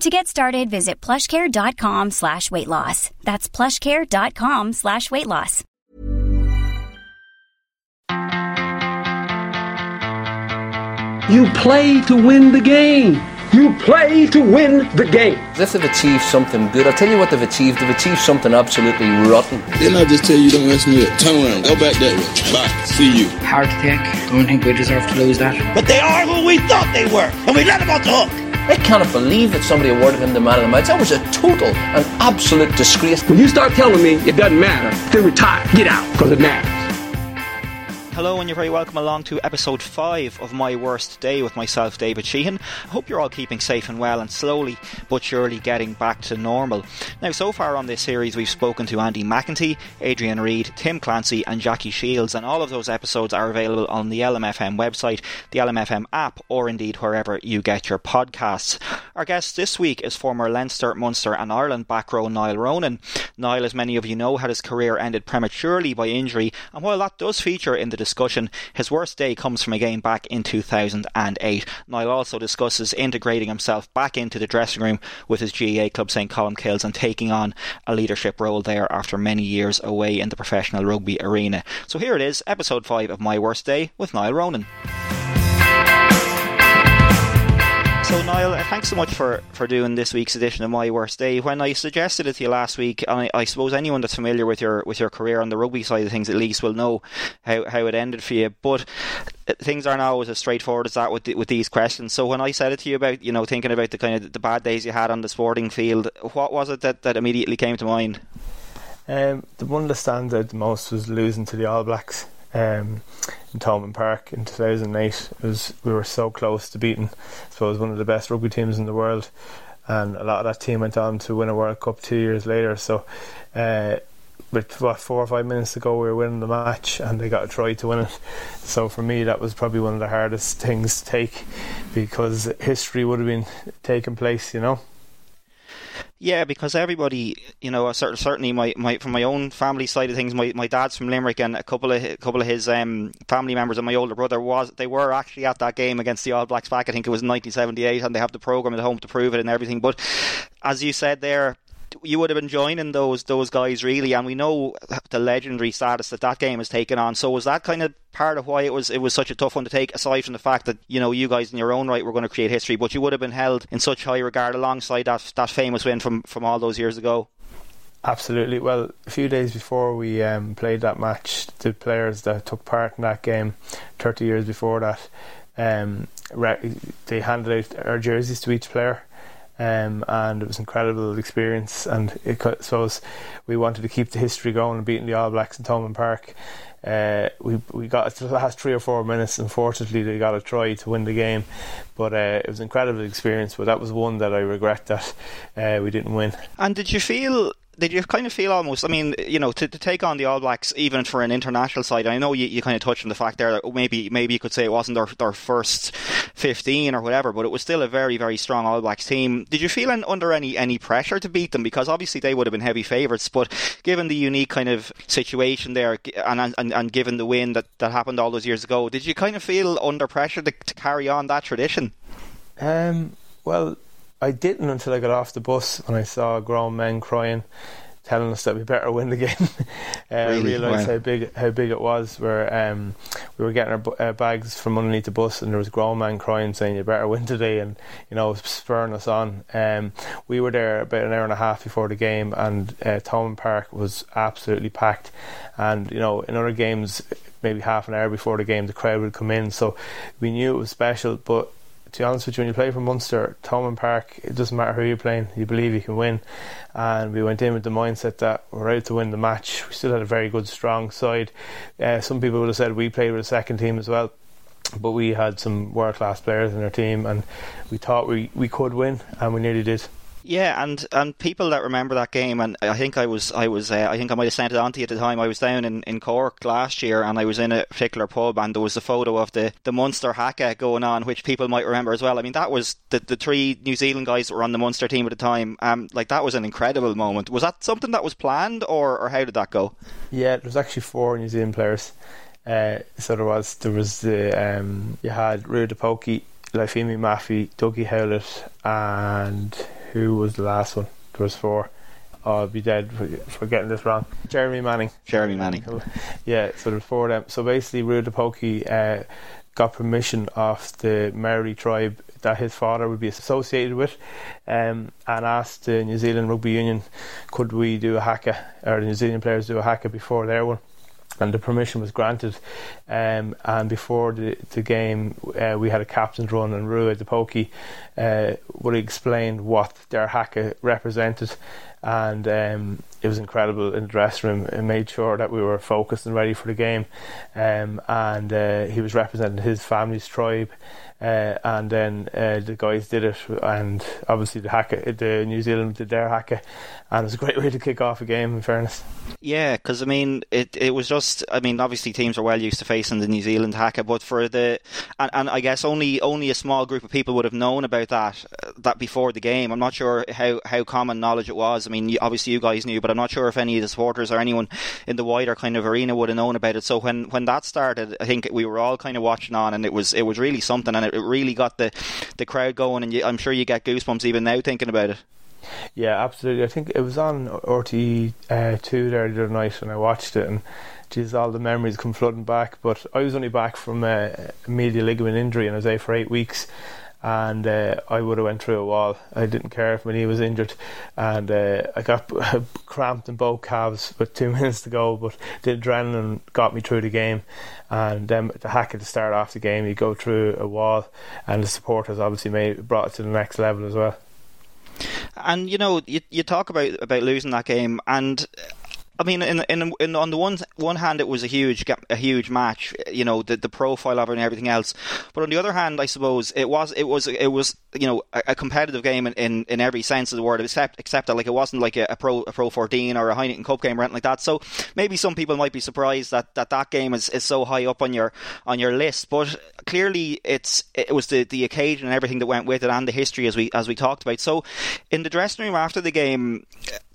To get started, visit plushcare.com slash weight loss. That's plushcare.com slash weight loss. You play to win the game. You play to win the game. If they've achieved something good, I'll tell you what they've achieved. They've achieved something absolutely rotten. Didn't I just tell you don't mess me up? Turn around. Go back that way. Bye. See you. Hard to take. Don't think we deserve to lose that. But they are who we thought they were, and we let them off the hook. I cannot believe that somebody awarded him the man of the match. That was a total and absolute disgrace. When you start telling me it doesn't matter, then retire. Get out, because it matters. Hello, and you're very welcome along to episode 5 of My Worst Day with myself, David Sheehan. I hope you're all keeping safe and well and slowly but surely getting back to normal. Now, so far on this series, we've spoken to Andy McEntee, Adrian Reid, Tim Clancy, and Jackie Shields, and all of those episodes are available on the LMFM website, the LMFM app, or indeed wherever you get your podcasts. Our guest this week is former Leinster, Munster, and Ireland back row Niall Ronan. Niall, as many of you know, had his career ended prematurely by injury, and while that does feature in the discussion. His worst day comes from a game back in 2008. Niall also discusses integrating himself back into the dressing room with his GAA club St Colmcille's and taking on a leadership role there after many years away in the professional rugby arena. So here it is, episode 5 of My Worst Day with Niall Ronan. So, Niall, uh, thanks so much for, for doing this week's edition of My Worst Day. When I suggested it to you last week, I, I suppose anyone that's familiar with your with your career on the rugby side of things at least will know how, how it ended for you. But uh, things aren't always as straightforward as that with the, with these questions. So, when I said it to you about you know thinking about the kind of the bad days you had on the sporting field, what was it that, that immediately came to mind? Um, the one that stands out the most was losing to the All Blacks um, in Thomond Park in 2008. It was we were so close to beating, I suppose, one of the best rugby teams in the world, and a lot of that team went on to win a World Cup two years later. So. Uh, with what four or five minutes to go, we were winning the match, and they got a try to win it. So for me, that was probably one of the hardest things to take, because history would have been taking place, you know. Yeah, because everybody, you know, certainly my, my from my own family side of things, my, my dad's from Limerick, and a couple of a couple of his um, family members and my older brother was they were actually at that game against the All Blacks back. I think it was 1978, and they have the program at home to prove it and everything. But as you said there, you would have been joining those those guys really, and we know the legendary status that that game has taken on. So was that kind of part of why it was it was such a tough one to take? Aside from the fact that you know you guys in your own right were going to create history, but you would have been held in such high regard alongside that that famous win from from all those years ago. Absolutely. Well, a few days before we um, played that match, the players that took part in that game, 30 years before that, um, they handed out our jerseys to each player um, and it was an incredible experience. And it, suppose we wanted to keep the history going and beating the All Blacks in Thomond Park. Uh, we we got to the last three or four minutes. Unfortunately, they got a try to win the game, but uh, it was an incredible experience. But that was one that I regret that uh, we didn't win. And did you feel did you kind of feel almost? I mean, you know, to, to take on the All Blacks, even for an international side, I know you, you kind of touched on the fact there that maybe maybe you could say it wasn't their, their first fifteen or whatever, but it was still a very very strong All Blacks team. Did you feel under any any pressure to beat them because obviously they would have been heavy favourites, but given the unique kind of situation there and and, and given the win that, that happened all those years ago, did you kind of feel under pressure to, to carry on that tradition? Um, well, I didn't until I got off the bus when I saw grown men crying telling us that we better win the game. uh, really? realised wow. how big how big it was. Where um, we were getting our uh, bags from underneath the bus, and there was a grown man crying, saying, "You better win today," and you know, spurring us on. Um, we were there about an hour and a half before the game, and uh, Thomond Park was absolutely packed. And you know, in other games, maybe half an hour before the game, the crowd would come in. So we knew it was special, but to be honest with you, when you play for Munster, Thomond Park, it doesn't matter who you're playing, you believe you can win. And we went in with the mindset that we're out to win the match. We still had a very good, strong side. Uh, some people would have said we played with a second team as well. But we had some world class players in our team, and we thought we, we could win, and we nearly did. Yeah, and, and people that remember that game, and I think I was I was uh, I think I might have sent it on to you at the time. I was down in, in Cork last year, and I was in a particular pub, and there was a photo of the, the Munster haka going on, which people might remember as well. I mean, that was the the three New Zealand guys that were on the Munster team at the time. Um, like that was an incredible moment. Was that something that was planned, or or how did that go? Yeah, there was actually four New Zealand players. Uh, so there was there was the um, you had Rua Tipoki, Lifeimi Mafi, Dougie Howlett, and who was the last one? There was four. Oh, I'll be dead for, for getting this wrong. Jeremy Manning. Jeremy Manning. Yeah, so there's four of them. So basically, Rua Tipoki uh, got permission off the Maori tribe that his father would be associated with, um, and asked the New Zealand Rugby Union, could we do a haka, or the New Zealand players do a haka before their one? And the permission was granted. Um, and before the, the game, uh, we had a captain's run, and Rua Tipoki uh, would explain what their haka represented. And um, it was incredible in the dressing room. It made sure that we were focused and ready for the game. Um, and uh, he was representing his family's tribe. Uh, and then uh, the guys did it, and obviously the haka, the New Zealand did their haka, and it was a great way to kick off a game. In fairness, yeah, because I mean, it it was just, I mean, obviously teams are well used to facing the New Zealand haka, but for the, and, and I guess only only a small group of people would have known about that uh, that before the game. I'm not sure how how common knowledge it was. I mean, obviously you guys knew, but I'm not sure if any of the supporters or anyone in the wider kind of arena would have known about it. So when when that started, I think we were all kind of watching on, and it was it was really something, and it, it really got the the crowd going, and you, I'm sure you get goosebumps even now thinking about it. Yeah, absolutely. I think it was on RTE uh, two there the other night when I watched it, and geez, all the memories come flooding back. But I was only back from a medial ligament injury, and I was out for eight weeks. And uh, I would have went through a wall. I didn't care if my knee was injured, and uh, I got cramped in both calves with two minutes to go. But the adrenaline got me through the game, and then the hack at the start off the game, you go through a wall, and the supporters obviously made brought it to the next level as well. And you know, you you talk about about losing that game, and I mean, in, in, in, on the one one hand, it was a huge a huge match. You know, the the profile of it and everything else. But on the other hand, I suppose it was it was it was you know a, a competitive game in, in, in, every sense of the word, except except that like it wasn't like a, a pro a pro fourteen or a Heineken Cup game or anything like that. So maybe some people might be surprised that, that that game is, is so high up on your on your list. But clearly, it's it was the, the occasion and everything that went with it and the history as we as we talked about. So in the dressing room after the game,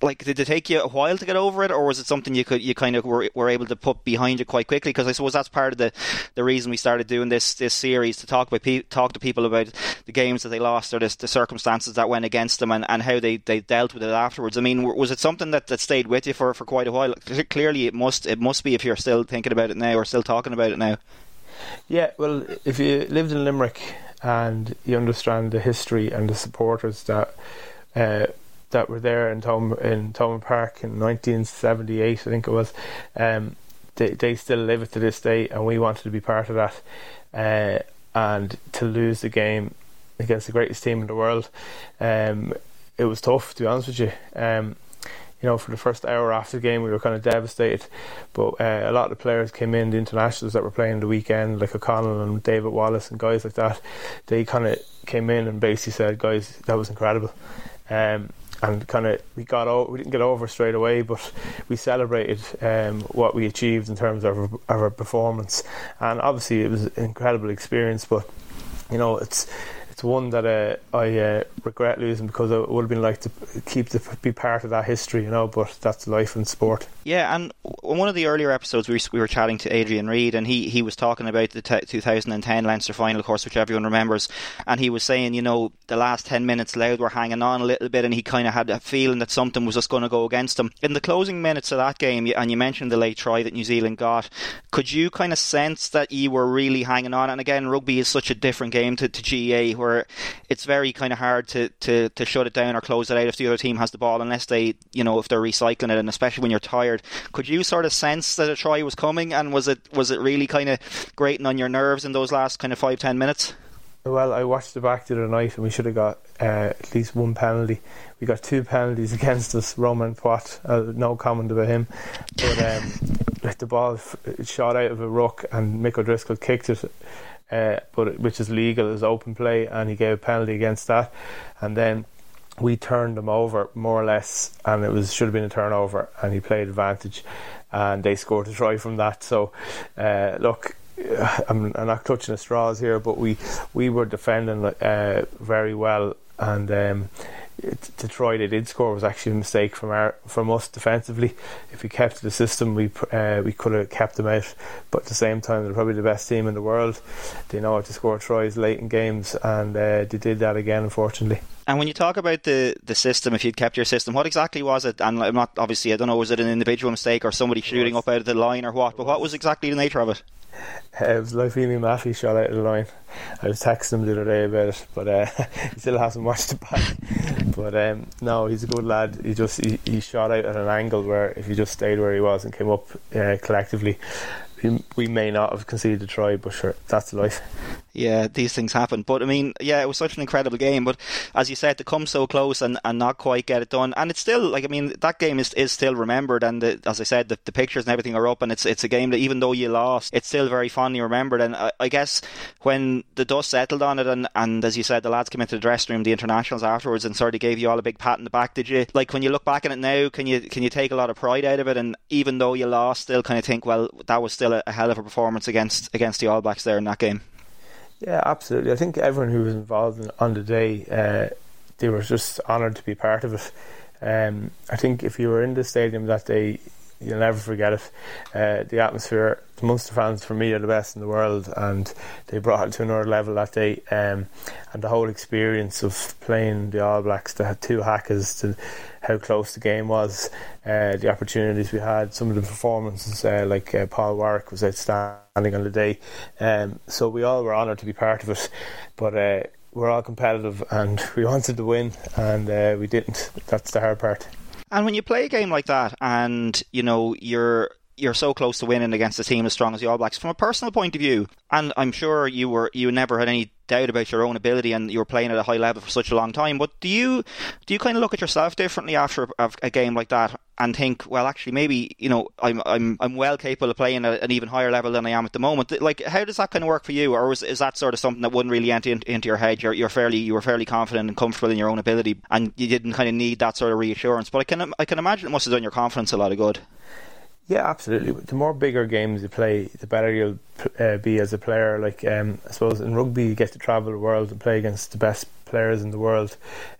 like did it take you a while to get over it, or was it something you could you kind of were, were able to put behind you quite quickly? Because I suppose that's part of the, the reason we started doing this this series to talk about pe- talk to people about the games that they lost or the, the circumstances that went against them and, and how they, they dealt with it afterwards. I mean, was it something that, that stayed with you for, for quite a while? Clearly, it must it must be if you're still thinking about it now or still talking about it now. Yeah, well, if you lived in Limerick and you understand the history and the supporters that. Uh, that were there in Tom in Thomond Park in 1978, I think it was. Um, they they still live it to this day, and we wanted to be part of that. Uh, and to lose the game against the greatest team in the world, um, it was tough to be honest with you. Um, you know, for the first hour after the game, we were kind of devastated. But uh, a lot of the players came in, the internationals that were playing the weekend, like O'Connell and David Wallace and guys like that. They kind of came in and basically said, "Guys, that was incredible." Um, and kind of we got over, we didn't get over straight away, but we celebrated um, what we achieved in terms of our, of our, performance. And obviously, it was an incredible experience. But you know, it's one that uh, I uh, regret losing because I would have been like to keep to be part of that history, you know. But that's life in sport. Yeah, and in one of the earlier episodes, we, we were chatting to Adrian Reid, and he, he was talking about the t- 2010 Leinster final, of course, which everyone remembers. And he was saying, you know, the last 10 minutes, Louth were hanging on a little bit, and he kind of had a feeling that something was just going to go against him. In the closing minutes of that game, and you mentioned the late try that New Zealand got, could you kind of sense that you were really hanging on? And again, rugby is such a different game to, to GAA, where it's very kind of hard to, to, to shut it down or close it out if the other team has the ball, unless they, you know, if they're recycling it, and especially when you're tired. Could you sort of sense that a try was coming, and was it was it really kind of grating on your nerves in those last kind of five ten minutes? Well, I watched the back the other night, and we should have got uh, at least one penalty. We got two penalties against us. Romain Poite, uh, no comment about him, but um, the ball f- shot out of a ruck, and Mick O'Driscoll kicked it. Uh, but which is legal as open play, and he gave a penalty against that, and then we turned them over more or less, and it was should have been a turnover, and he played advantage, and they scored a try from that. So, uh, look. I'm, I'm, not clutching the straws here, but we we were defending uh, very well, and um, try they did score was actually a mistake from our from us defensively. If we kept the system, we uh, we could have kept them out. But at the same time, they're probably the best team in the world. They know how to score tries late in games, and uh, they did that again, unfortunately. And when you talk about the, the system, if you'd kept your system, what exactly was it? And I'm not obviously, I don't know, was it an individual mistake or somebody shooting up out of the line or what? But what was exactly the nature of it? Uh, it was Lifeimi Mafi shot out of the line. I was texting him the other day about it, but uh, he still hasn't watched it back. But um, no, he's a good lad. He just he, he, shot out at an angle where if he just stayed where he was and came up uh, collectively, we, we may not have conceded a try, but sure, that's life yeah, these things happen. But I mean, yeah, it was such an incredible game. But as you said, to come so close and, and not quite get it done, and it's still like I mean, that game is is still remembered. And the, as I said, the, the, pictures and everything are up, and it's it's a game that even though you lost, it's still very fondly remembered. And I, I guess when the dust settled on it, and and as you said, the lads came into the dressing room, the internationals afterwards, and sort of gave you all a big pat in the back. Did you like when you look back at it now? Can you can you take a lot of pride out of it? And even though you lost, still kind of think, well, that was still a, a hell of a performance against against the All Blacks there in that game. Yeah, absolutely. I think everyone who was involved in, on the day, uh, they were just honoured to be part of it. Um, I think if you were in the stadium that day, you'll never forget it. Uh, the atmosphere, the Munster fans for me are the best in the world, and they brought it to another level that day. Um, and the whole experience of playing the All Blacks, had two hakas to how close the game was, uh, the opportunities we had, some of the performances, uh, like uh, Paul Warwick was outstanding on the day. Um, so we all were honoured to be part of it, but uh, we're all competitive and we wanted to win, and uh, we didn't. That's the hard part. And when you play a game like that, and you know you're you're so close to winning against a team as strong as the All Blacks. From a personal point of view, and I'm sure you were you never had any doubt about your own ability, and you were playing at a high level for such a long time. But do you do you kind of look at yourself differently after a, a game like that and think, well, actually, maybe you know I'm I'm I'm well capable of playing at an even higher level than I am at the moment. Like, how does that kind of work for you, or is, is that sort of something that wouldn't really enter in, into your head? You're you're fairly you were fairly confident and comfortable in your own ability, and you didn't kind of need that sort of reassurance. But I can I can imagine it must have done your confidence a lot of good. Yeah, absolutely. The more bigger games you play, the better you'll uh, be as a player. Like um, I suppose in rugby, you get to travel the world and play against the best players in the world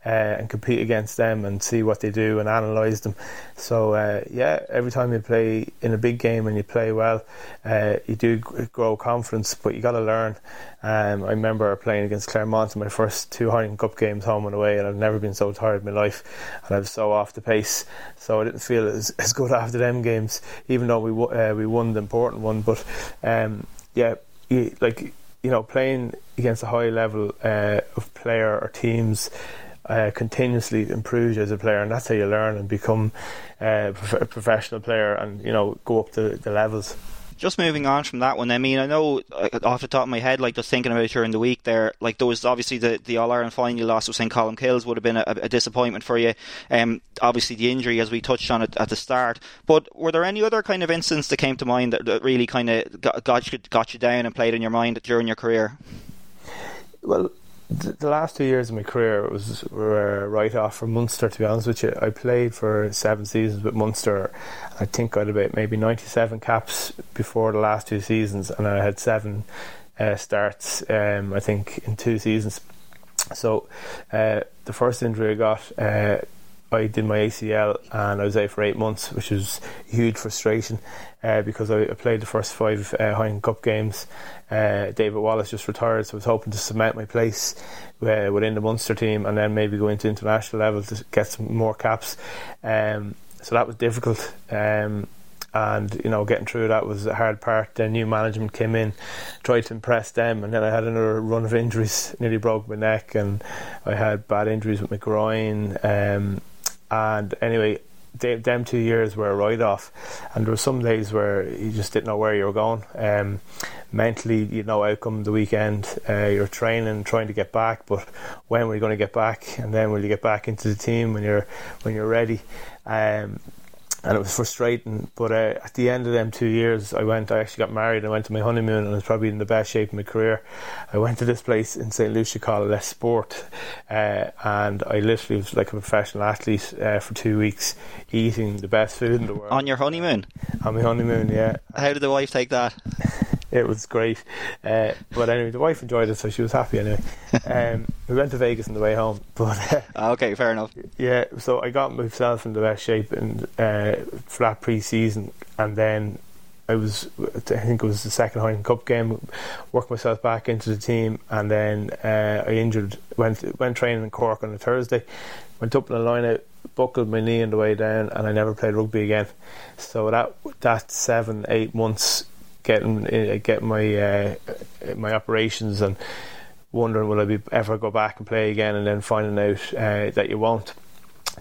uh, and compete against them and see what they do and analyse them. So uh, yeah, every time you play in a big game and you play well, uh, you do grow confidence, but you got to learn. Um, I remember playing against Clermont in my first two Heineken Cup games home and away, and I've never been so tired in my life, and I was so off the pace, so I didn't feel as, as good after them games, even though we uh, we won the important one. But um, yeah, like you know, playing against a high level uh, of player or teams uh, continuously improves you as a player, and that's how you learn and become uh, a professional player, and you know, go up the, the levels just moving on from that one, I mean, I know off the top of my head, like just thinking about it during the week there, like there was obviously the, the All Ireland final you lost with St Colmcille's would have been a, a, disappointment for you. Um, obviously the injury, as we touched on it at the start. But were there any other kind of incidents that came to mind that, that really kind of got, got, you, got you down and played in your mind during your career? Well, the last two years of my career was were right off for Munster. To be honest with you, I played for seven seasons with Munster. I think I had about maybe ninety-seven caps before the last two seasons, and I had seven uh, starts. Um, I think in two seasons. So uh, the first injury I got, uh, I did my ACL and I was out for eight months, which was huge frustration uh, because I, I, played the first five uh, Heineken Cup games. Uh, David Wallace just retired, so I was hoping to cement my place uh, within the Munster team and then maybe go into international level to get some more caps. Um, so that was difficult. Um, and you know getting through that was a hard part. Then new management came in, tried to impress them, and then I had another run of injuries. Nearly broke my neck, and I had bad injuries with my groin. Um, and anyway, they, them two years were a write off, and there were some days where you just didn't know where you were going. Um, mentally, you know, outcome the weekend, uh, you're training, trying to get back, but when were you going to get back? And then will you get back into the team when you're when you're ready? Um, and it was frustrating. But uh, at the end of them two years, I went. I actually got married. I went to my honeymoon, and I was probably in the best shape of my career. I went to this place in St Lucia called Le Sport, uh, and I literally was like a professional athlete uh, for two weeks, eating the best food in the world. On your honeymoon? On my honeymoon, yeah. How did the wife take that? it was great. Uh, but anyway, the wife enjoyed it, so she was happy anyway. Um, we went to Vegas on the way home. But uh, ah, okay, fair enough. Yeah, so I got myself in the best shape in, uh, for that pre-season, and then I was, I think it was the second Heineken Cup game, worked myself back into the team, and then uh, I injured, went went training in Cork on a Thursday, went up in the line out, buckled my knee on the way down, and I never played rugby again. So that that seven eight months getting uh, getting my uh, my operations and wondering will I be ever go back and play again, and then finding out uh, that you won't.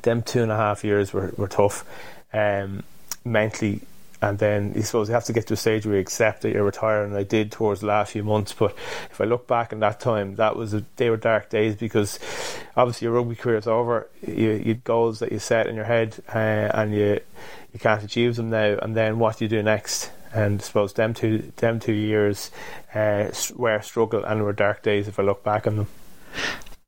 Them two and a half years were were tough, um, mentally. And then I suppose you have to get to a stage where you accept that you're retiring. And I did towards the last few months. But if I look back in that time, that was a, they were dark days because obviously your rugby career is over. You, you goals that you set in your head, uh, and you you can't achieve them now. And then what do you do next? And I suppose them two them two years uh, were a struggle and were dark days if I look back on them.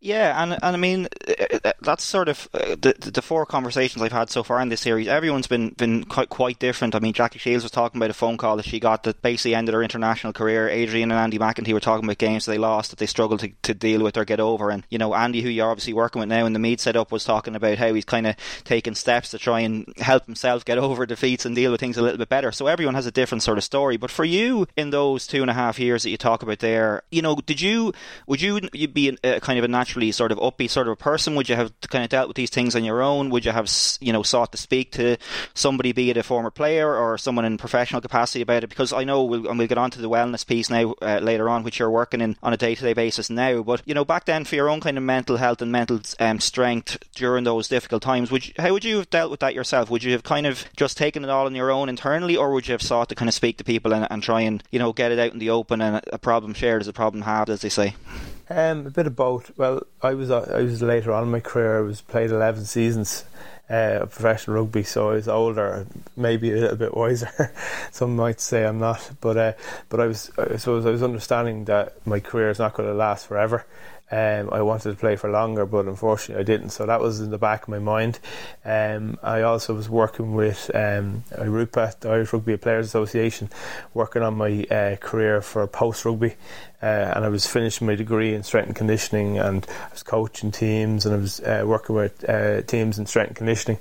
Yeah, and and I mean uh, uh, uh, that's sort of uh, the the four conversations I've had so far in this series. Everyone's been been quite quite different. I mean, Jackie Shields was talking about a phone call that she got that basically ended her international career. Adrian and Andy McEntee were talking about games they lost that they struggled to, to deal with or get over. And you know, Andy, who you're obviously working with now in the Meath setup, was talking about how he's kind of taking steps to try and help himself get over defeats and deal with things a little bit better. So everyone has a different sort of story. But for you, in those two and a half years that you talk about there, you know, did you would you you be a, kind of a natural naturally sort of upbeat sort of a person? Would you have kind of dealt with these things on your own? Would you have you know sought to speak to somebody, be it a former player or someone in professional capacity about it? Because I know we'll, and we'll get on to the wellness piece now uh, later on, which you're working in on a day to day basis now. But you know, back then for your own kind of mental health and mental um, strength during those difficult times, would you, how would you have dealt with that yourself? Would you have kind of just taken it all on your own internally, or would you have sought to kind of speak to people and, and try and you know get it out in the open? And a problem shared is a problem halved, as they say. Um, a bit of both. Well, I was uh, I was later on in my career. I was played eleven seasons uh, of professional rugby, so I was older, maybe a little bit wiser. Some might say I'm not, but uh, but I was I suppose I was understanding that my career is not going to last forever. Um, I wanted to play for longer, but unfortunately I didn't. So that was in the back of my mind. Um, I also was working with um, IRUPA, the Irish Rugby Players Association, working on my uh, career for post rugby. Uh, and I was finishing my degree in strength and conditioning, and I was coaching teams, and I was uh, working with uh, teams in strength and conditioning.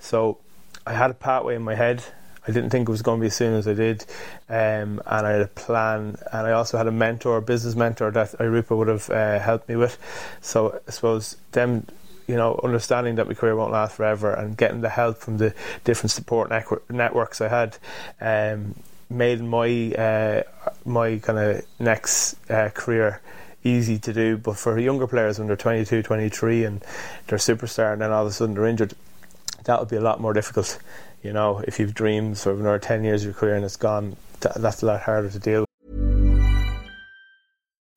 So I had a pathway in my head I didn't think it was going to be as soon as I did, um, and I had a plan, and I also had a mentor, a business mentor that IRUPA would have uh, helped me with. So I suppose them, you know, understanding that my career won't last forever, and getting the help from the different support networks I had, um, made my uh, my kind of next uh, career easy to do. But for younger players when they're 22, 23, and they're superstar, and then all of a sudden they're injured, that would be a lot more difficult. You know, if you've dreams for another 10 years of your career and it's gone, that's a lot harder to deal.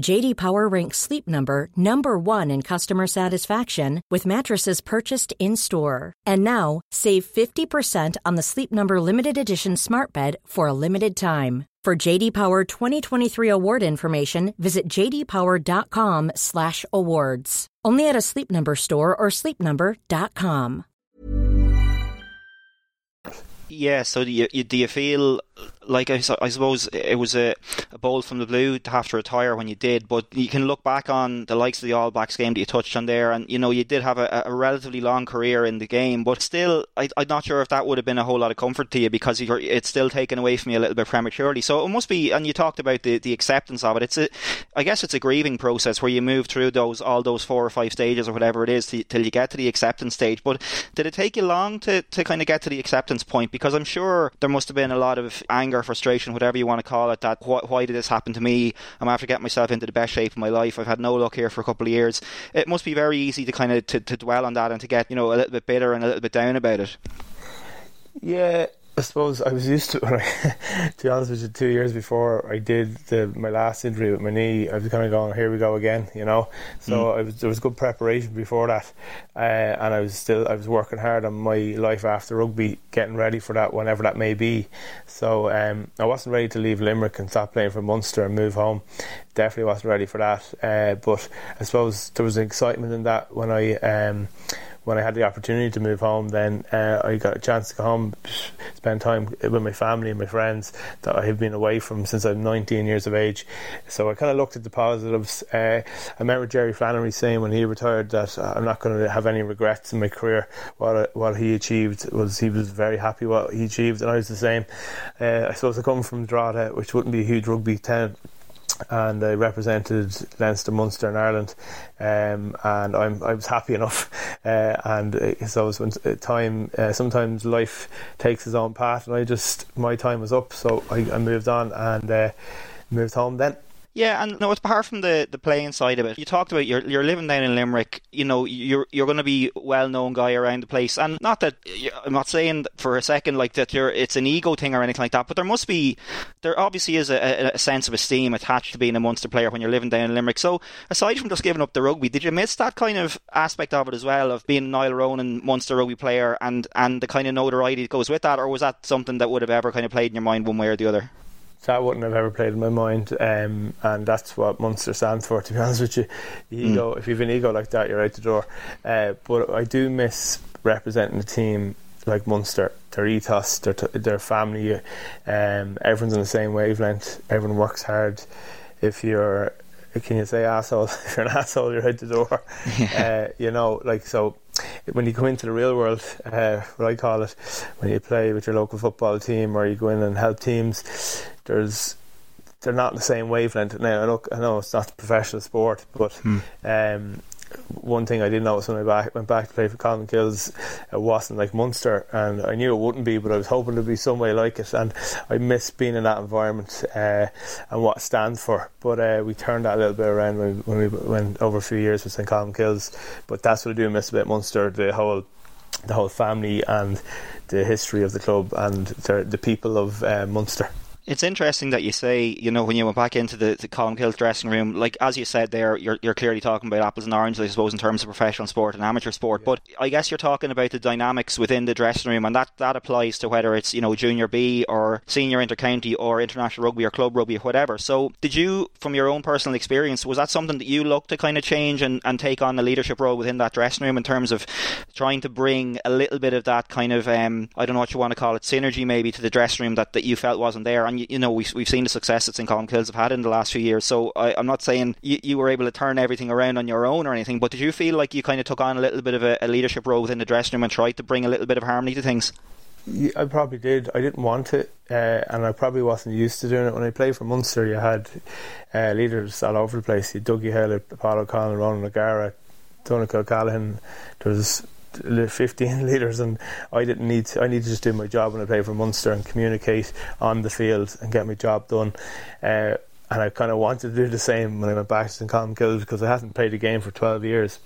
JD Power ranks Sleep Number number 1 in customer satisfaction with mattresses purchased in-store. And now, save 50% on the Sleep Number limited edition Smart Bed for a limited time. For JD Power 2023 award information, visit jdpower.com/awards. Only at a Sleep Number store or sleepnumber.com. Yeah, so do you, do you feel like I, I suppose it was a, bolt from the blue to have to retire when you did, but you can look back on the likes of the All Blacks game that you touched on there, and you know you did have a, a relatively long career in the game, but still, I, I'm not sure if that would have been a whole lot of comfort to you because it's still taken away from you a little bit prematurely. So it must be, and you talked about the, the acceptance of it. It's a, I guess it's a grieving process where you move through those all those four or five stages or whatever it is to, till you get to the acceptance stage. But did it take you long to, to kind of get to the acceptance point? Because I'm sure there must have been a lot of anger, frustration, whatever you want to call it. That wh- why did this happen to me? I'm after getting myself into the best shape of my life. I've had no luck here for a couple of years. It must be very easy to kind of to, to dwell on that and to get you know a little bit bitter and a little bit down about it. Yeah, I suppose I was used to it. to be honest with you, two years before I did the, my last injury with my knee, I was kind of going, "Here we go again," you know. So mm. was, there was good preparation before that, uh, and I was still I was working hard on my life after rugby, getting ready for that whenever that may be. So um, I wasn't ready to leave Limerick and stop playing for Munster and move home. Definitely wasn't ready for that. Uh, but I suppose there was an excitement in that when I. Um, when I had the opportunity to move home, then uh, I got a chance to go home, spend time with my family and my friends that I have been away from since I'm 19 years of age. So I kind of looked at the positives. Uh, I remember Jerry Flannery saying when he retired that I'm not going to have any regrets in my career. What what he achieved was he was very happy what he achieved, and I was the same. Uh, I suppose I come from Drogheda, which wouldn't be a huge rugby town and I represented Leinster, Munster, and Ireland, um, and I'm, I was happy enough. Uh, and uh, so when uh, time, uh, sometimes life takes its own path, and I just my time was up, so I, I moved on and uh, moved home then. Yeah, and no, apart from the, the playing side of it, you talked about you're you're living down in Limerick. You know, you're you're going to be well known guy around the place, and not that I'm not saying for a second like that you're it's an ego thing or anything like that, but there must be there obviously is a, a sense of esteem attached to being a Munster player when you're living down in Limerick. So aside from just giving up the rugby, did you miss that kind of aspect of it as well of being Niall Ronan Munster rugby player and and the kind of notoriety that goes with that, or was that something that would have ever kind of played in your mind one way or the other? That wouldn't have ever played in my mind, um, and that's what Munster stands for. To be honest with you, the mm. ego. If you've an ego like that, you're out the door. Uh, but I do miss representing a team like Munster. Their ethos, their their family, um, everyone's on the same wavelength. Everyone works hard. If you're can you say asshole? if you're an asshole, you're out the door. Yeah. Uh, you know, like so when you come into the real world, uh, what I call it, when you play with your local football team or you go in and help teams, there's they're not in the same wavelength. Now I know, I know it's not professional sport, but hmm. um, one thing I did notice when I back, went back to play for Colmcille's, it wasn't like Munster, and I knew it wouldn't be, but I was hoping to be some way like it, and I miss being in that environment uh, and what it stands for. But uh, we turned that a little bit around when we, when we went over a few years with St Colmcille's. But that's what I do miss about Munster, the whole the whole family and the history of the club and the, the people of uh, Munster. It's interesting that you say, you know, when you went back into the, the Colmcille's dressing room, like as you said there, you're, you're clearly talking about apples and oranges, I suppose, in terms of professional sport and amateur sport. Yeah. But I guess you're talking about the dynamics within the dressing room, and that, that applies to whether it's, you know, junior B or senior intercounty or international rugby or club rugby or whatever. So, did you, from your own personal experience, was that something that you looked to kind of change and, and take on the leadership role within that dressing room in terms of trying to bring a little bit of that kind of, um, I don't know what you want to call it, synergy maybe to the dressing room that, that you felt wasn't there? And you, you know we've, we've seen the success that St Colmcille's have had in the last few years. So I, am not saying you, you, were able to turn everything around on your own or anything, but did you feel like you kind of took on a little bit of a, a leadership role within the dressing room and tried to bring a little bit of harmony to things? Yeah, I probably did. I didn't want it, uh, and I probably wasn't used to doing it. When I played for Munster, you had uh, leaders all over the place. You had Dougie Hill, Paul O'Connell, Ronan O'Gara, Donncha O'Callaghan. There was 15 leaders, and I didn't need. To, I needed to just do my job when I played for Munster and communicate on the field and get my job done. Uh, and I kind of wanted to do the same when I went back to St Colmcille because I hadn't played a game for 12 years.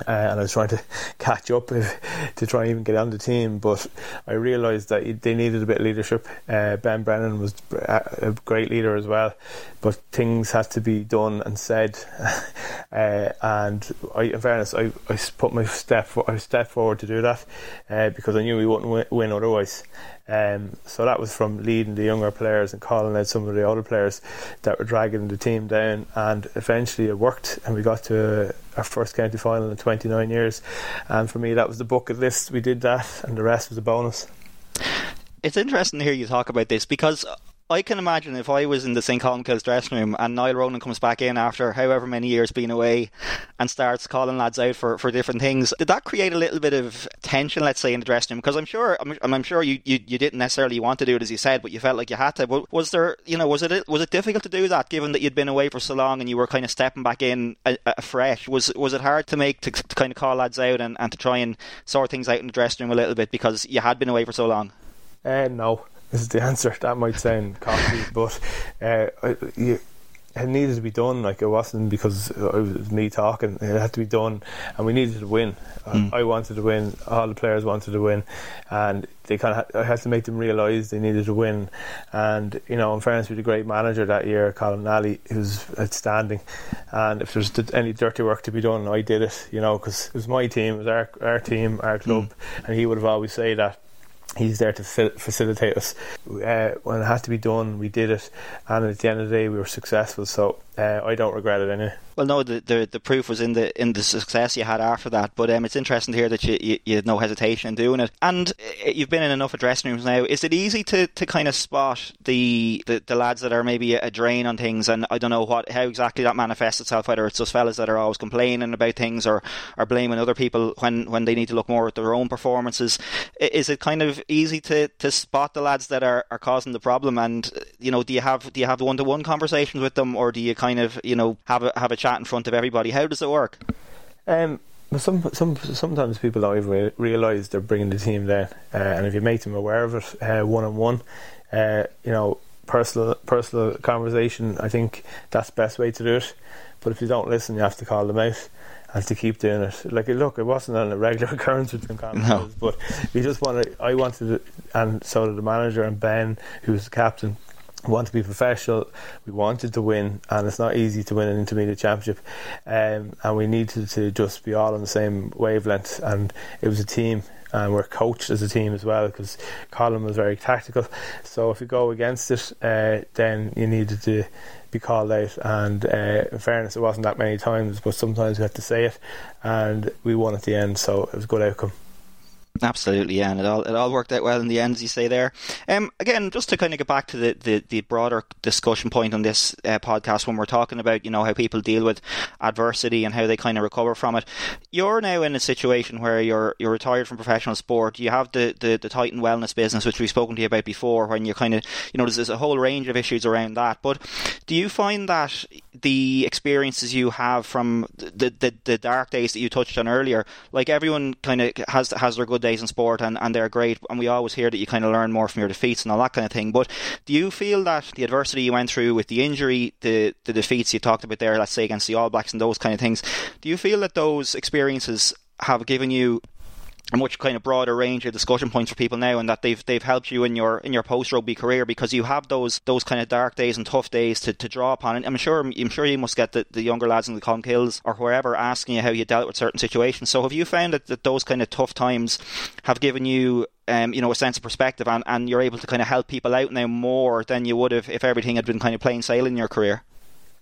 Uh, and I was trying to catch up to try and even get on the team. But I realised that they needed a bit of leadership. Uh, ben Brennan was a great leader as well, but things had to be done and said. uh, and I, in fairness, I, I put my step I stepped forward to do that uh, because I knew we wouldn't win otherwise. Um, so that was from leading the younger players and calling out some of the older players that were dragging the team down. And eventually it worked, and we got to our first county final in 29 years. And for me, that was the bucket list. We did that, and the rest was a bonus. It's interesting to hear you talk about this because I can imagine if I was in the St. Colmcille's dressing room and Niall Ronan comes back in after however many years being away and starts calling lads out for, for different things, did that create a little bit of tension, let's say, in the dressing room? Because I'm sure, I'm, I'm sure you, you, you didn't necessarily want to do it as you said, but you felt like you had to. But was there, you know, was it was it difficult to do that given that you'd been away for so long and you were kind of stepping back in afresh? Was was it hard to make to, to kind of call lads out and, and to try and sort things out in the dressing room a little bit because you had been away for so long? Uh, no, is the answer. That might sound cocky, but uh, you, it needed to be done. Like it wasn't because it was me talking. It had to be done, and we needed to win. Mm. I wanted to win. All the players wanted to win, and they kind of I had to make them realise they needed to win. And you know, in fairness, we had a great manager that year, Colin Nally, who was outstanding. And if there's any dirty work to be done, I did it. You know, because it was my team, it was our our team, our club, mm. and he would have always say that he's there to facilitate us. Uh, when it had to be done, we did it, and at the end of the day, we were successful. So uh, I don't regret it anyway. Well, no, the, the, the proof was in the in the success you had after that. But um, it's interesting to hear that you, you, you, had no hesitation in doing it, and uh, you've been in enough dressing rooms now. Is it easy to, to kind of spot the, the, the lads that are maybe a drain on things? And I don't know what how exactly that manifests itself. Whether it's those fellas that are always complaining about things or are blaming other people when, when they need to look more at their own performances. Is it kind of easy to, to spot the lads that are, are causing the problem? And you know, do you have do you have one to one conversations with them, or do you kind of you know have a have a chat in front of everybody? How does it work? Um, some, some, sometimes people don't even realise they're bringing the team down, uh, and if you make them aware of it one on one, uh you know, personal personal conversation, I think that's the best way to do it. But if you don't listen, you have to call them out and to keep doing it. Like, look, it wasn't on a regular occurrence with them no. but we just wanted. I wanted, it, and so did the manager and Ben, who was the captain want to be professional. We wanted to win, and it's not easy to win an intermediate championship. Um, and we needed to just be all on the same wavelength. And it was a team, and we're coached as a team as well because Colin was very tactical. So if you go against it, uh, then you needed to be called out. And uh, in fairness, it wasn't that many times, but sometimes we had to say it, and we won at the end. So it was a good outcome. Absolutely, yeah, and it all it all worked out well in the end, as you say there. Um, again, just to kind of get back to the, the, the broader discussion point on this uh, podcast when we're talking about you know how people deal with adversity and how they kind of recover from it. You're now in a situation where you're you're retired from professional sport. You have the, the, the Titan Wellness business, which we've spoken to you about before, when you're kind of you know there's, there's a whole range of issues around that. But do you find that the experiences you have from the, the, the dark days that you touched on earlier, like everyone kind of has has their good days in sport and, and they're great, and we always hear that you kind of learn more from your defeats and all that kind of thing. But do you feel that the adversity you went through with the injury, the the defeats you talked about there, let's say against the All Blacks and those kind of things, do you feel that those experiences have given you a much kind of broader range of discussion points for people now, and that they've they've helped you in your in your post rugby career because you have those those kind of dark days and tough days to, to draw upon. And I'm sure I'm sure you must get the, the younger lads in the Colmcilles or wherever asking you how you dealt with certain situations. So have you found that, that those kind of tough times have given you um, you know, a sense of perspective, and, and you're able to kind of help people out now more than you would have if everything had been kind of plain sailing in your career.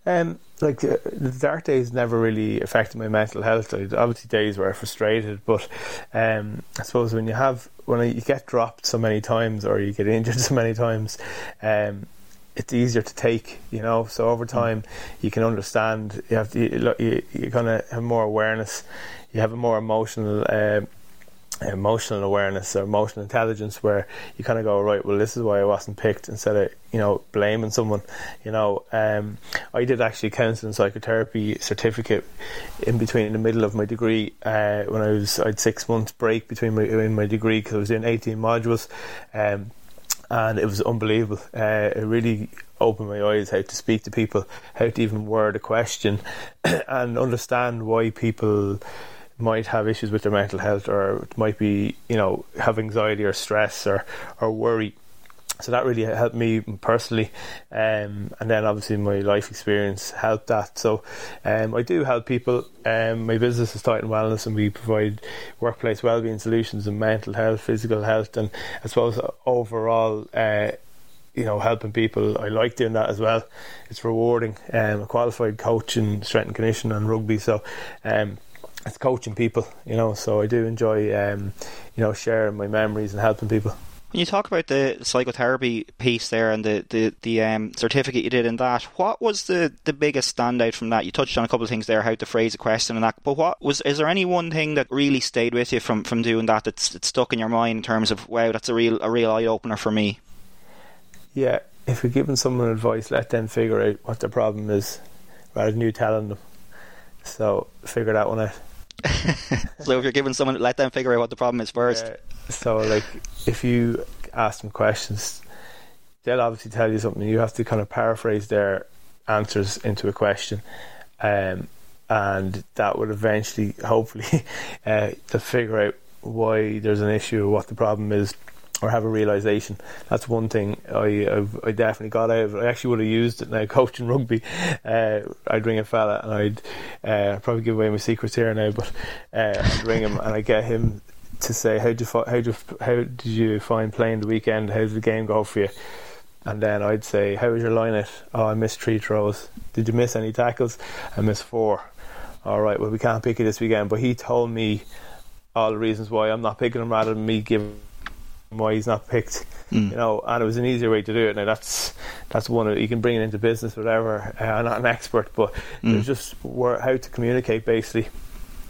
Um, like uh, the dark days never really affected my mental health. I, obviously, days where I frustrated, but um, I suppose when you have when you get dropped so many times or you get injured so many times, um, it's easier to take, you know. So over mm. time, you can understand. You have to, you, you, you kind of have more awareness. You have a more emotional. Uh, emotional awareness or emotional intelligence where you kind of go right well this is why I wasn't picked instead of you know blaming someone you know um, I did actually counselling psychotherapy certificate in between in the middle of my degree uh, when I was I had six months break between my in my degree because I was doing 18 modules um, and it was unbelievable. Uh, it really opened my eyes how to speak to people, how to even word a question, and understand why people might have issues with their mental health or might be, you know, have anxiety or stress or, or worry. So that really helped me personally. Um, and then obviously my life experience helped that. So um, I do help people. Um, my business is Titan Wellness and we provide workplace wellbeing solutions and mental health physical health and I suppose overall uh, you know helping people. I like doing that as well. It's rewarding. Um, a qualified coach in strength and conditioning and rugby. So um, it's coaching people you know so I do enjoy um, you know sharing my memories and helping people when you talk about the psychotherapy piece there and the, the, the um, certificate you did in that, what was the, the biggest standout from that? You touched on a couple of things there, how to phrase a question and that, but what was is there any one thing that really stayed with you from, from doing that that's, that's stuck in your mind in terms of wow, that's a real a real eye opener for me? Yeah, if you're giving someone advice, let them figure out what their problem is rather than you telling them. So figure that one out. so if you're giving someone, let them figure out what the problem is first. Yeah. So like, if you ask them questions, they'll obviously tell you something. You have to kind of paraphrase their answers into a question, um, and that would eventually, hopefully, uh, to figure out why there's an issue or what the problem is or have a realization. That's one thing I I've, i definitely got out of it. I actually would have used it now coaching rugby. Uh, I'd ring a fella and I'd uh, probably give away my secrets here now, but uh, I'd ring him and I get him to say how did you how did you, how did you find playing the weekend? How did the game go for you? And then I'd say, how was your lineout? Oh, I missed three throws. Did you miss any tackles? I missed four. All right, well we can't pick it this weekend. But he told me all the reasons why I'm not picking him rather than me giving why he's not picked. Mm. You know, and it was an easier way to do it. Now that's that's one of, you can bring it into business, whatever. Uh, I'm not an expert, but mm. it's just where, how to communicate basically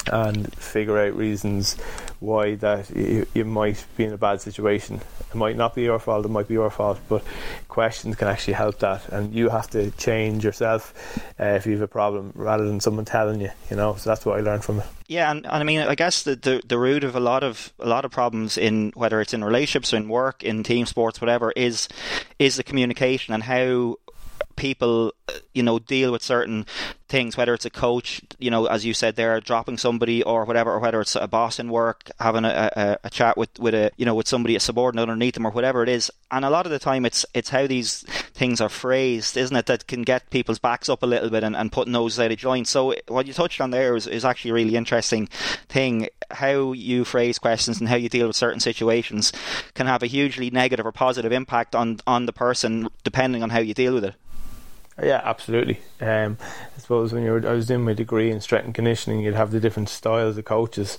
and figure out reasons why that you, you, might be in a bad situation. It might not be your fault, it might be your fault, but questions can actually help that. And you have to change yourself uh, if you have a problem rather than someone telling you, you know. So that's what I learned from it. Yeah, and, and I mean, I guess the, the, the root of a lot of a lot of problems in whether it's in relationships, or in work, in team sports, whatever, is is the communication and how people, uh, you know, deal with certain things, whether it's a coach, you know, as you said there, dropping somebody or whatever, or whether it's a boss in work having a, a, a, chat with, with a, you know, with somebody, a subordinate underneath them or whatever it is. And a lot of the time it's, it's how these things are phrased, isn't it, that can get people's backs up a little bit and, and put noses out of joint. So what you touched on there is, is actually a really interesting thing. How you phrase questions and how you deal with certain situations can have a hugely negative or positive impact on, on the person depending on how you deal with it. Yeah, absolutely. Um, I suppose when you were, I was doing my degree in strength and conditioning, you'd have the different styles of coaches.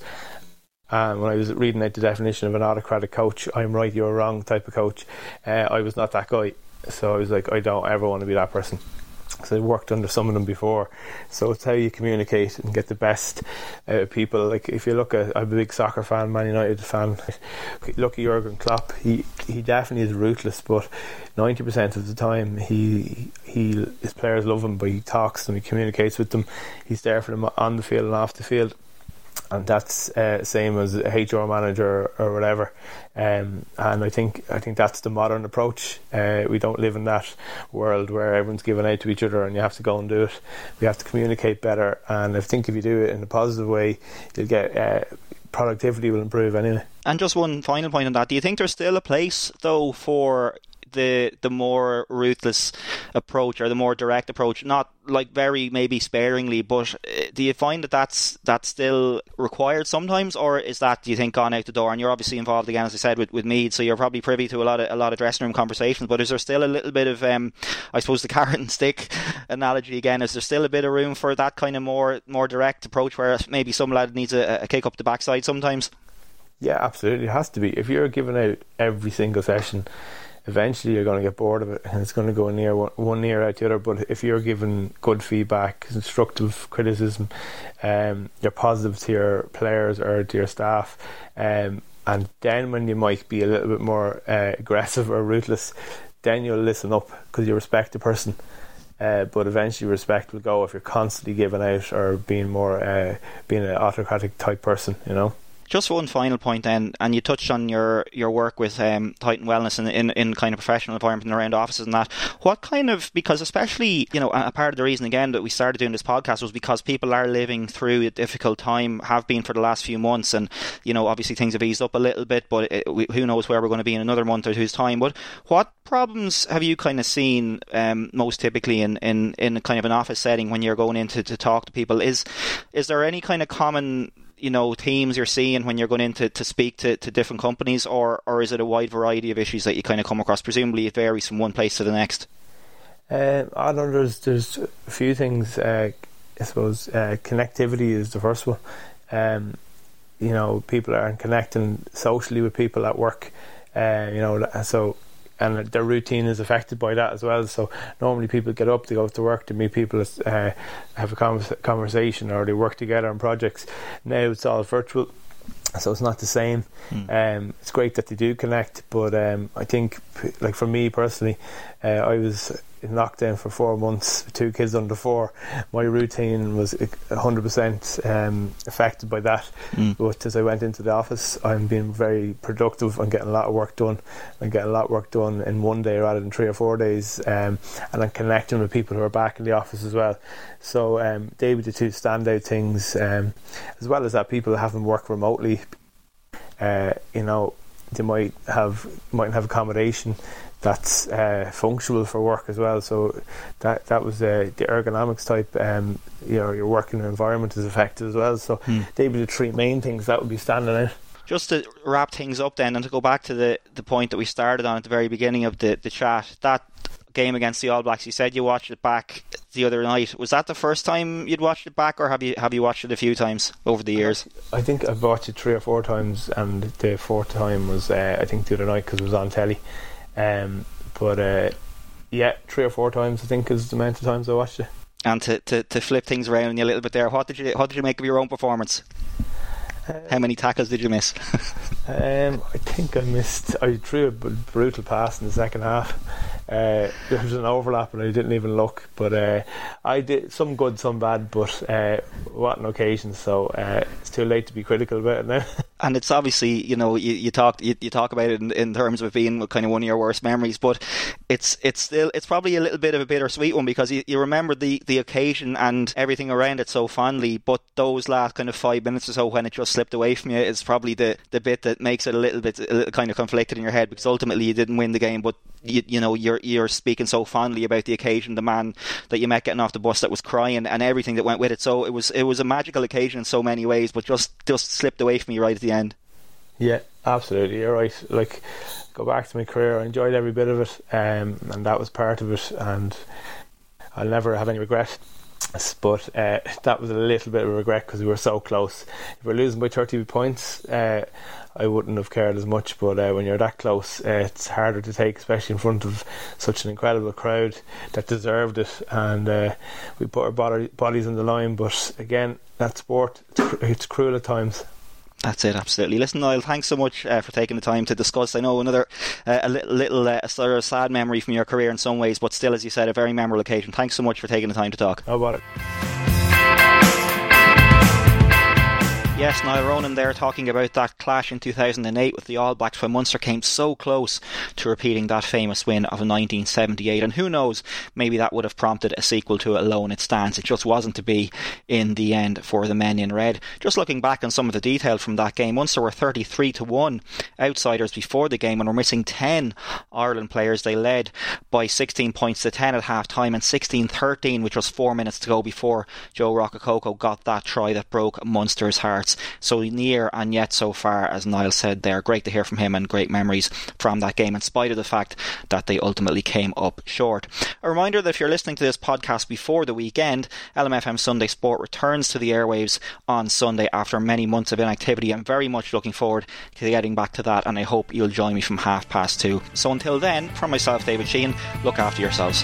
And when I was reading out the definition of an autocratic coach, I'm right, you're wrong type of coach, uh, I was not that guy. So I was like, I don't ever want to be that person because I worked under some of them before. So it's how you communicate and get the best out of people. Like if you look at, I'm a big soccer fan, Man United fan. look at Jurgen Klopp. He he definitely is ruthless, but ninety percent of the time he he his players love him, but he talks them, he communicates with them. He's there for them on the field and off the field and that's uh, same as HR manager or whatever. Um, and I think I think that's the modern approach. Uh, we don't live in that world where everyone's giving out to each other and you have to go and do it. We have to communicate better, and I think if you do it in a positive way, you'll get. Uh, productivity will improve anyway. And just one final point on that: Do you think there's still a place, though, for the the more ruthless approach or the more direct approach, not like very maybe sparingly, but uh, do you find that that's that's still required sometimes, or is that do you think gone out the door? And you're obviously involved again, as I said, with with Meath, so you're probably privy to a lot of a lot of dressing room conversations. But is there still a little bit of, um, I suppose, the carrot and stick analogy again? Is there still a bit of room for that kind of more more direct approach, where maybe some lad needs a, a kick up the backside sometimes? Yeah, absolutely. It has to be. If you're giving out every single session eventually you're going to get bored of it and it's going to go in ear one, one ear out the other. But if you're given good feedback, constructive criticism, um, you're positive to your players or to your staff, um, and then when you might be a little bit more uh, aggressive or ruthless, then you'll listen up because you respect the person. Uh, but eventually, respect will go if you're constantly giving out or being more uh, being an autocratic type person. You know. Just one final point then, and you touched on your, your work with um, Titan Wellness in, in, in kind of professional environment and around offices and that. What kind of, because especially, you know, a part of the reason again that we started doing this podcast was because people are living through a difficult time, have been for the last few months, and, you know, obviously things have eased up a little bit, but it, we, who knows where we're going to be in another month or two's time. But what problems have you kind of seen um, most typically in, in, in kind of an office setting when you're going in to, to talk to people? Is, is there any kind of common you know themes you're seeing when you're going in to, to speak to, to different companies, or or is it a wide variety of issues that you kind of come across? Presumably, it varies from one place to the next. Uh, I know there's there's a few things. Uh, I suppose uh, connectivity is the first one. Um, you know, people aren't connecting socially with people at work. Uh, you know, so and their routine is affected by that as well. So normally people get up, they go to work, to meet people, uh, have a conversation, or they work together on projects. Now it's all virtual. So it's not the same. Mm. Um, it's great that they do connect, but um, I think, like for me personally, uh, I was in lockdown for four months, two kids under four, my routine was 100% um, affected by that. Mm. But as I went into the office, I'm being very productive. I'm getting a lot of work done. I'm getting a lot of work done in one day rather than three or four days. Um, and I'm connecting with people who are back in the office as well. So um, they were the two standout things, um, as well as that people haven't worked remotely. Uh, you know, they might have might have accommodation that's uh, functional for work as well. So that that was uh, the ergonomics type. Um, you know, your working environment is affected as well. So hmm. they'd be the three main things that would be standing out. Just to wrap things up then, and to go back to the, the point that we started on at the very beginning of the, the chat, that game against the All Blacks, you said you watched it back the other night. Was that the first time you'd watched it back, or have you have you watched it a few times over the years? I think I've watched it three or four times, and the fourth time was uh, I think the other night because it was on telly. Um, but uh, yeah, three or four times I think is the amount of times I watched it. And to, to, to flip things around a little bit there, what did you what did you make of your own performance? How many tackles did you miss? um, I think I missed. I threw a brutal pass in the second half. Uh, there was an overlap and I didn't even look. But uh, I did some good, some bad. But uh, what an occasion! So uh, it's too late to be critical about it now. and it's obviously you know you, you talk you, you talk about it in, in terms of being kind of one of your worst memories, but it's it's still it's probably a little bit of a bittersweet one because you, you remember the the occasion and everything around it so fondly, but those last kind of five minutes or so when it just slipped away from you is probably the the bit that makes it a little bit a little kind of conflicted in your head because ultimately you didn't win the game, but you, you know you're you're speaking so fondly about the occasion, the man that you met getting off the bus that was crying, and everything that went with it. So it was it was a magical occasion in so many ways, but just just slipped away from you right at the end. Yeah, absolutely. You're right. Like, go back to my career. I enjoyed every bit of it, um, and that was part of it. And I'll never have any regret. But uh, that was a little bit of a regret because we were so close. If we're losing by 30 points, uh, I wouldn't have cared as much. But uh, when you're that close, uh, it's harder to take, especially in front of such an incredible crowd that deserved it. And uh, we put our body, bodies on the line. But again, that sport, it's, it's cruel at times. That's it, absolutely. Listen, Niall, thanks so much uh, for taking the time to discuss. I know another uh, a little, little uh, sort of sad memory from your career in some ways, but still, as you said, a very memorable occasion. Thanks so much for taking the time to talk. How about it? Yes, Niall Ronan there talking about that clash in 2008 with the All Blacks when Munster came so close to repeating that famous win of 1978. And who knows, maybe that would have prompted a sequel to Alone It Stands. It just wasn't to be in the end for the men in red. Just looking back on some of the detail from that game, Munster were 33 to 1 outsiders before the game and were missing 10 Ireland players. They led by 16 points to 10 at half time and 16 13, which was four minutes to go before Joe Rokocoko got that try that broke Munster's hearts. Thoughts so near and yet so far, as Niall said there. Great to hear from him and great memories from that game, in spite of the fact that they ultimately came up short. A reminder that if you're listening to this podcast before the weekend, LMFM Sunday Sport returns to the airwaves on Sunday after many months of inactivity. I'm very much looking forward to getting back to that, and I hope you'll join me from half past two. So until then, from myself, David Sheehan, look after yourselves.